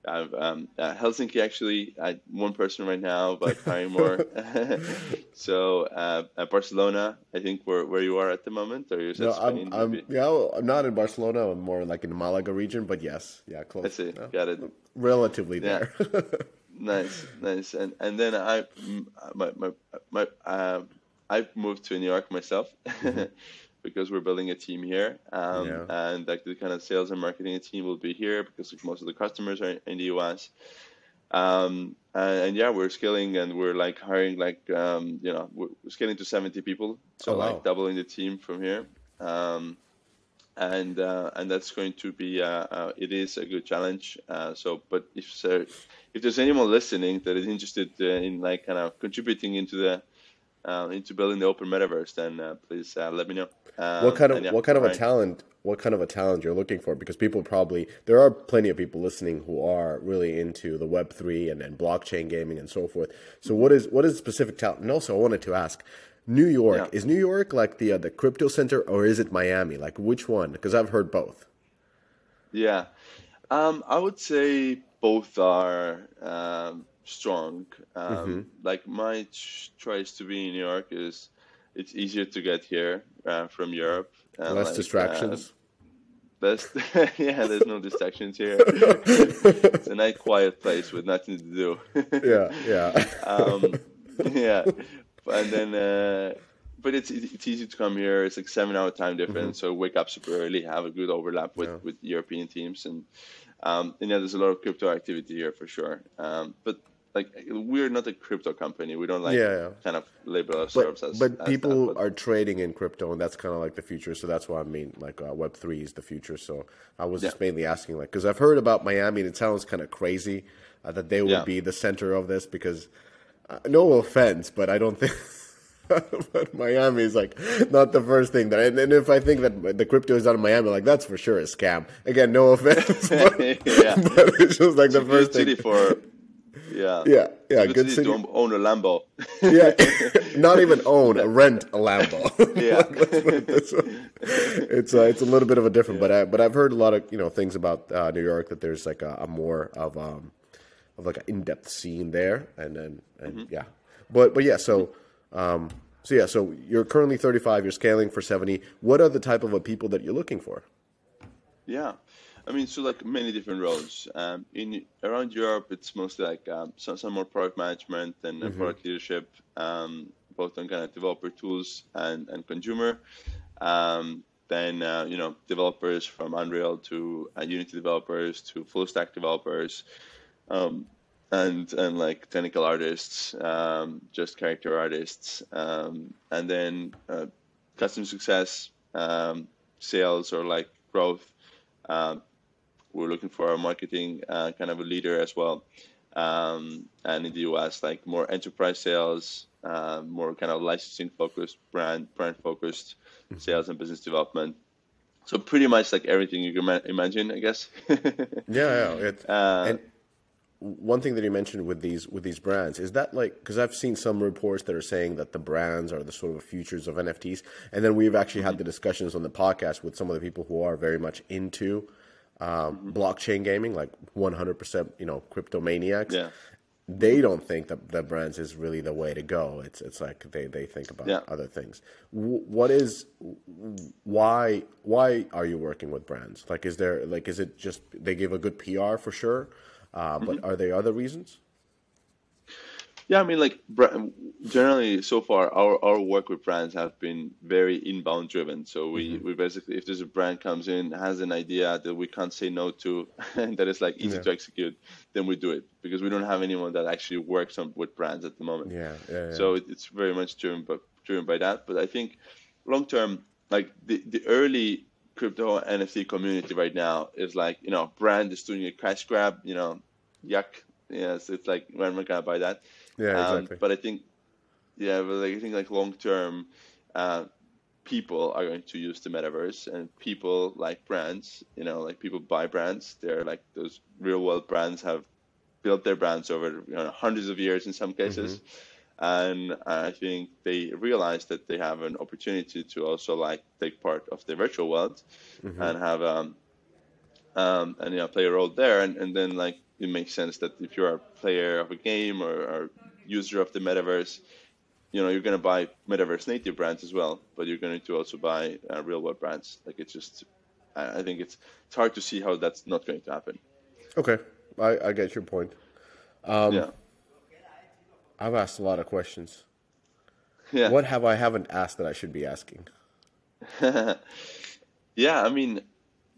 I have um, uh, Helsinki actually. I one person right now, but hiring more. so uh, uh, Barcelona, I think where where you are at the moment, or you said No, Spain? I'm, I'm, yeah, well, I'm not in Barcelona. I'm more like in the Malaga region, but yes, yeah, close. I see. Yeah. Got it. Relatively Yeah. there. Nice, nice, and and then I, mm, my my my uh, I've moved to New York myself because we're building a team here, um, Yeah. and like the kind of sales and marketing team will be here because like, most of the customers are in the US. Um, and, and yeah, we're scaling and we're like hiring like um, you know we're scaling to seventy people, so Oh, wow. like doubling the team from here. Um, and uh, and that's going to be uh, uh, it is a good challenge. Uh, so, but if so, if there's anyone listening that is interested in like kind of contributing into the uh, into building the open metaverse, then uh, please uh, let me know. Um, what kind of yeah, what kind of a talent what kind of a talent you're looking for? Because people probably there are plenty of people listening who are really into the web 3 and, and blockchain gaming and so forth. So what is what is specific talent? And also i wanted to ask new york Yeah. is new york like the uh, the crypto center or is it miami? Like which one? Because i've heard both. Yeah, um, I would say both are um, strong. Um, Mm-hmm. Like my ch- choice to be in New York is it's easier to get here uh, from Europe. and, less like, distractions Uh, Best, yeah. There's no distractions here. it's a nice, quiet place with nothing to do. yeah yeah um, yeah, and then uh, but it's it's easy to come here. It's like seven hour time difference, so wake up super early, have a good overlap with Yeah. with European teams, and um, and yeah, there's a lot of crypto activity here for sure. Um, but like we're not a crypto company. We don't like Yeah, yeah. kind of label but, ourselves as. but as people that, but- are trading in crypto and that's kind of like the future so that's why i mean like uh, web 3 is the future so i was just mainly asking like because i've heard about miami and it sounds kind of crazy uh, that they would Yeah. be the center of this because uh, no offense but i don't think but Miami is like not the first thing that, and, and if I think that the crypto is out of Miami, like that's for sure a scam. Again, no offense, but, Yeah. but it's just like the good first city thing. for. Yeah, Yeah, yeah, good, good city, city. to own- own a Lambo. yeah, not even own, rent a Lambo. Yeah. it's it's, uh, it's a little bit of a different, but I, but I've heard a lot of you know things about uh, New York that there's like a, a more of um of like an in depth scene there, and then and Mm-hmm. yeah, but but yeah, so um so yeah, so you're currently 35, you're scaling for 70. What are the type of uh, people that you're looking for? Yeah, I mean, so like many different roles. Um, in around Europe, it's mostly like um, some some more product management and uh, product leadership, um, both on kind of developer tools and and consumer. Um, then uh, you know developers from Unreal to uh, Unity developers to full stack developers. Um, and and like technical artists, um, just character artists, um, and then uh, customer success, um, sales or like growth. Um, we're looking for a marketing uh, kind of a leader as well, um, and in the US, like more enterprise sales, uh, more kind of licensing focused, brand brand focused sales and business development. So pretty much like everything you can ma- imagine, I guess. Yeah, yeah. It, Uh, and one thing that you mentioned with these with these brands is that like because I've seen some reports that are saying that the brands are the sort of futures of NFTs, and then we've actually had the discussions on the podcast with some of the people who are very much into um, blockchain gaming, like 100%, you know, crypto maniacs. Yeah. They don't think that that brands is really the way to go. It's it's like they, they think about Yeah. other things. W- what is why why are you working with brands? Like, is there like is it just they give a good PR for sure, uh, but are there other reasons? Yeah, I mean, like generally so far, our, our work with brands have been very inbound driven. So we, mm-hmm. we basically, if there's a brand comes in has an idea that we can't say no to, and that is like easy Yeah. to execute, then we do it because we don't have anyone that actually works on with brands at the moment. Yeah, yeah, yeah. So it, it's very much driven by driven by that. But I think long term, like the the early crypto NFT community right now is like, you know, brand is doing a cash grab, you know, yuck. Yes, it's like when am I gonna buy that? Yeah, um, exactly. But I think, yeah, but like, I think like long term, uh, people are going to use the metaverse, and people like brands. You know, like people buy brands. They're like those real world brands have built their brands over you know, hundreds of years in some cases. Mm-hmm and I think they realize that they have an opportunity to also like take part of the virtual world mm-hmm. and have um, um, and you know play a role there and, and then like it makes sense that if you're a player of a game or, or user of the metaverse you know you're going to buy metaverse native brands as well but you're going to also buy uh, real world brands like it's just I, think it's it's hard to see how that's not going to happen okay I, I get your point um, yeah I've asked a lot of questions. Yeah. What have I haven't asked that I should be asking? yeah, I mean,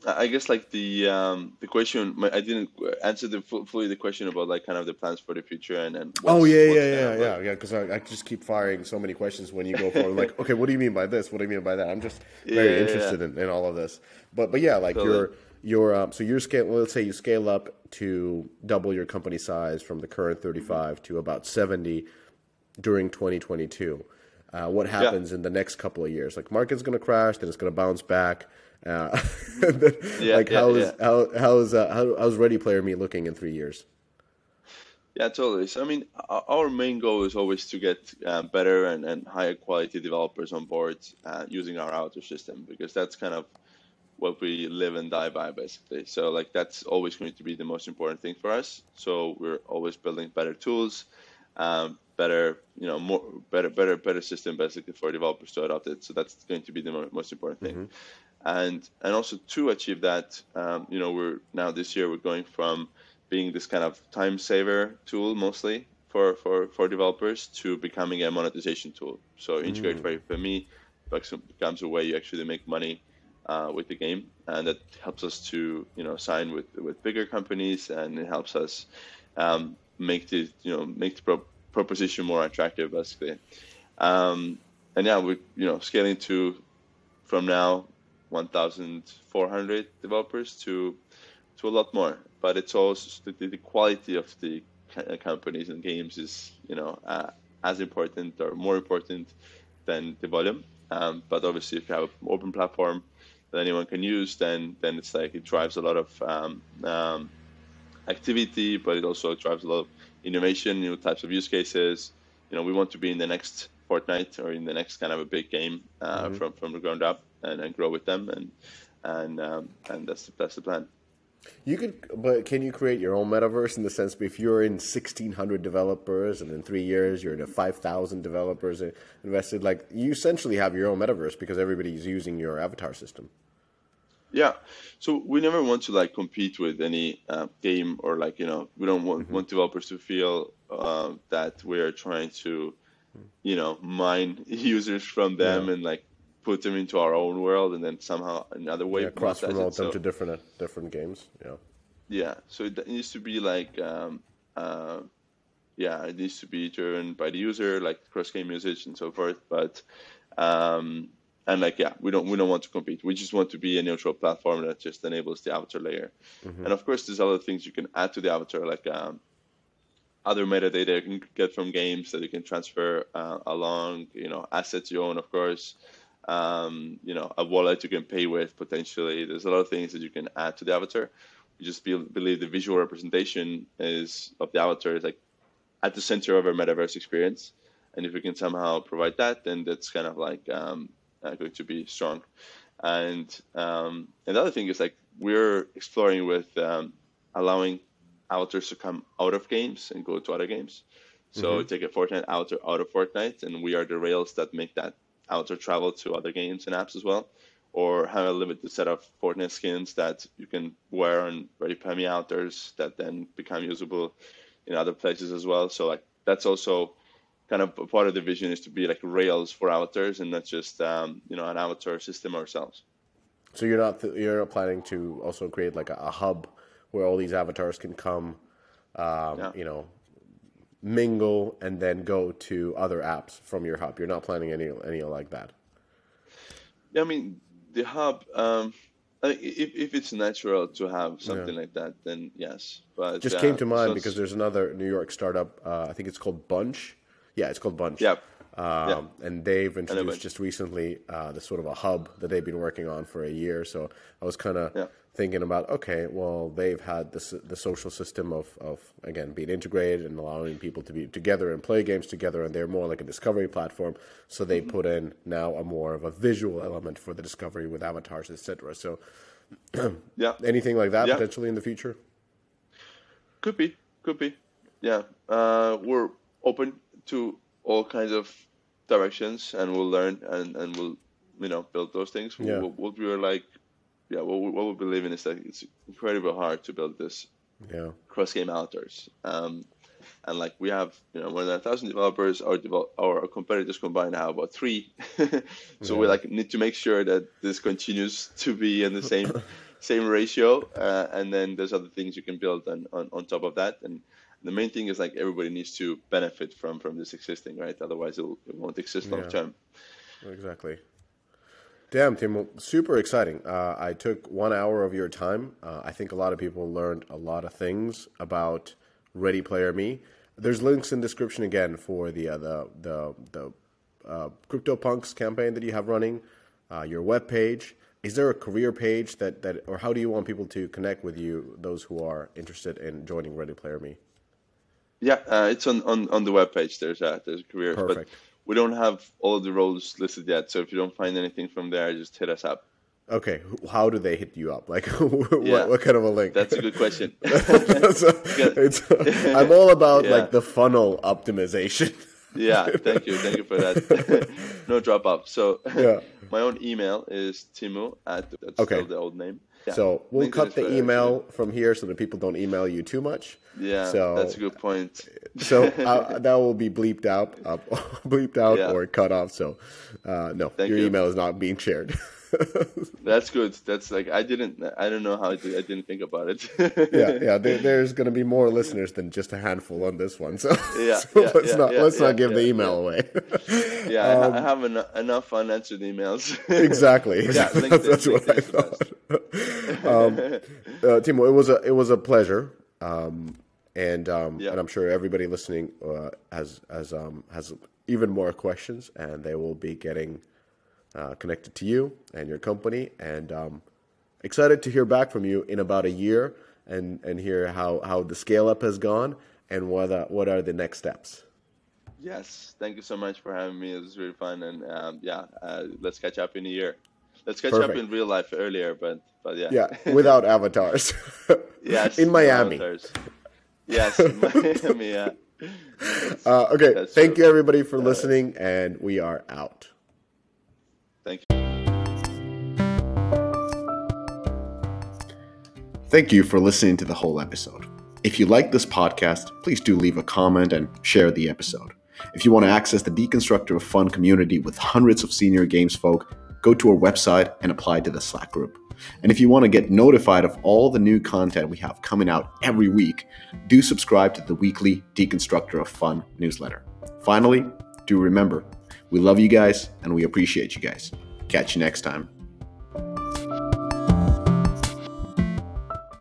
I guess like the um, the question I didn't answer the fully the question about like kind of the plans for the future and and oh yeah yeah yeah yeah yeah because I, I just keep firing so many questions when you go for like okay what do you mean by this? What do you mean by that? I'm just very yeah, interested yeah. In, in all of this. But but yeah like totally. you're your um, so your scale let's say you scale up to double your company size from the current 35 to about 70 during 2022 uh, what happens yeah. in the next couple of years? Like market's going to crash then it's going to bounce back uh, yeah, like yeah, how is how how's uh, how, how's ready player me looking in three years? Yeah, totally. So, I mean, our main goal is always to get uh, better and, and higher quality developers on board uh, using our Avatar system because that's kind of what we live and die by basically. So like that's always going to be the most important thing for us. So we're always building better tools um, better you know more better better better system basically for developers to adopt it. So that's going to be the most important thing. Mm-hmm. And and also to achieve that um, you know we're now this year we're going from being this kind of time saver tool mostly for for for developers to becoming a monetization tool so integrate mm. by me becomes a way you actually make money uh, with the game, and that helps us to you know sign with with bigger companies, and it helps us um, make the you know make the pro- proposition more attractive, basically. Um, and yeah, we you know scaling to from now 1,400 developers to to a lot more. But it's also the, the quality of the companies and games is you know uh, as important or more important than the volume. Um, but obviously, if you have an open platform that anyone can use, then then it's like it drives a lot of um, um, activity, but it also drives a lot of innovation, new types of use cases. You know, we want to be in the next Fortnite or in the next kind of a big game uh, mm-hmm. from from the ground up and, and grow with them, and and um, and that's that's the plan. You could, but can you create your own metaverse in the sense if you're in 1,600 developers and in three years you're in 5,000 developers invested, like you essentially have your own metaverse because everybody's using your avatar system. Yeah, so we never want to like compete with any uh, game or like you know we don't want, mm-hmm. want developers to feel uh, that we're trying to, you know, mine users from them yeah. and like put them into our own world and then somehow another way yeah, cross promote them so, to different different games. Yeah. Yeah. So it needs to be like, um, uh, yeah, it needs to be driven by the user, like cross game usage and so forth. But um, and like yeah, we don't we don't want to compete. We just want to be a neutral platform that just enables the avatar layer. Mm-hmm. And of course, there's other things you can add to the avatar, like um, other metadata you can get from games that you can transfer uh, along. You know, assets you own, of course um, you know, a wallet you can pay with potentially. There's a lot of things that you can add to the avatar. We just be, believe the visual representation is of the avatar is like at the center of our metaverse experience. And if we can somehow provide that, then that's kind of like um, uh, going to be strong. And um, another thing is like we're exploring with um, allowing avatars to come out of games and go to other games. So mm-hmm. take a Fortnite avatar out of Fortnite, and we are the rails that make that out or travel to other games and apps as well, or have a limited set of Fortnite skins that you can wear on Player Me avatars that then become usable in other places as well. So like that's also kind of part of the vision is to be like rails for avatars and not just um, you know an avatar system ourselves. So you're not th- you're not planning to also create like a, a, hub where all these avatars can come, um, yeah. you know, mingle and then go to other apps from your hub. You're not planning any any like that. Yeah, I mean the hub. Um, I if, if it's natural to have something yeah. like that, then yes. But just came to mind so because there's another New York startup. Uh, I think it's called Bunch. Yeah, it's called Bunch. Yeah. Um, yeah. And they've introduced just recently uh, this sort of a hub that they've been working on for a year. So I was kind of yeah. thinking about, okay, well, they've had this the social system of, of again being integrated and allowing people to be together and play games together, and they're more like a discovery platform. So they mm-hmm. put in now a more of a visual element for the discovery with avatars, etc. So yeah, anything like that yeah. potentially in the future. Could be, could be. Yeah, uh, we're open to all kinds of directions, and we'll learn and, and we'll you know build those things. Yeah. What, what we are like, yeah, what, what we believe in is that it's incredibly hard to build this yeah. cross game avatars. Um, and like we have you know more than a thousand developers our develop our competitors combined have about three so yeah. we like need to make sure that this continues to be in the same same ratio uh, and then there's other things you can build on, on, on top of that and the main thing is like everybody needs to benefit from from this existing, right? Otherwise, it won't exist long term. Exactly. Damn, Tim, super exciting. Uh, I took one hour of your time. Uh, I think a lot of people learned a lot of things about Ready Player Me. There's links in description again for the uh, the the, the uh, CryptoPunks campaign that you have running, uh, your web page. Is there a career page that, that, or how do you want people to connect with you? Those who are interested in joining Ready Player Me. Yeah, uh, it's on, on, on the webpage. There's a there's a career, but we don't have all of the roles listed yet. So if you don't find anything from there, just hit us up. Okay, how do they hit you up? Like, what, yeah, what, kind of a link? That's a good question. I'm all about yeah. like the funnel optimization. yeah, thank you, thank you for that. no drop off. So, yeah. my own email is timu at that's okay. still the old name yeah. So we'll cut the email from here so that people don't email you too much. Yeah, so, that's a good point. so uh, that will be bleeped out, uh, bleeped out, yeah. or cut off. So uh, no, Thank your you. email is not being shared. That's good. That's like I didn't. I don't know how I, did, I didn't think about it. yeah, yeah. There, there's going to be more listeners than just a handful on this one. So yeah, so yeah let's yeah, not yeah, let's not give the email away. yeah, um, I have en- enough unanswered emails. exactly. that's, that's what I thought. um, uh, Timo, it was a it was a pleasure. Um, and um, and I'm sure everybody listening uh, has has um, has even more questions, and they will be getting uh, connected to you and your company. And um, excited to hear back from you in about a year and, and hear how, how the scale up has gone and what are, what are the next steps. Yes, thank you so much for having me. It was really fun, and um, yeah, uh, let's catch up in a year. Let's catch Perfect. up in real life earlier, but but yeah, yeah, without avatars. yes, in Miami. Avatars. Yes, in Miami. Yeah. Uh, okay, thank true. you everybody for listening, and we are out. Thank you. Thank you for listening to the whole episode. If you like this podcast, please do leave a comment and share the episode. If you want to access the Deconstructor of Fun community with hundreds of senior games folk, go to our website and apply to the Slack group. And if you want to get notified of all the new content we have coming out every week, do subscribe to the weekly Deconstructor of Fun newsletter. Finally, do remember we love you guys and we appreciate you guys. Catch you next time.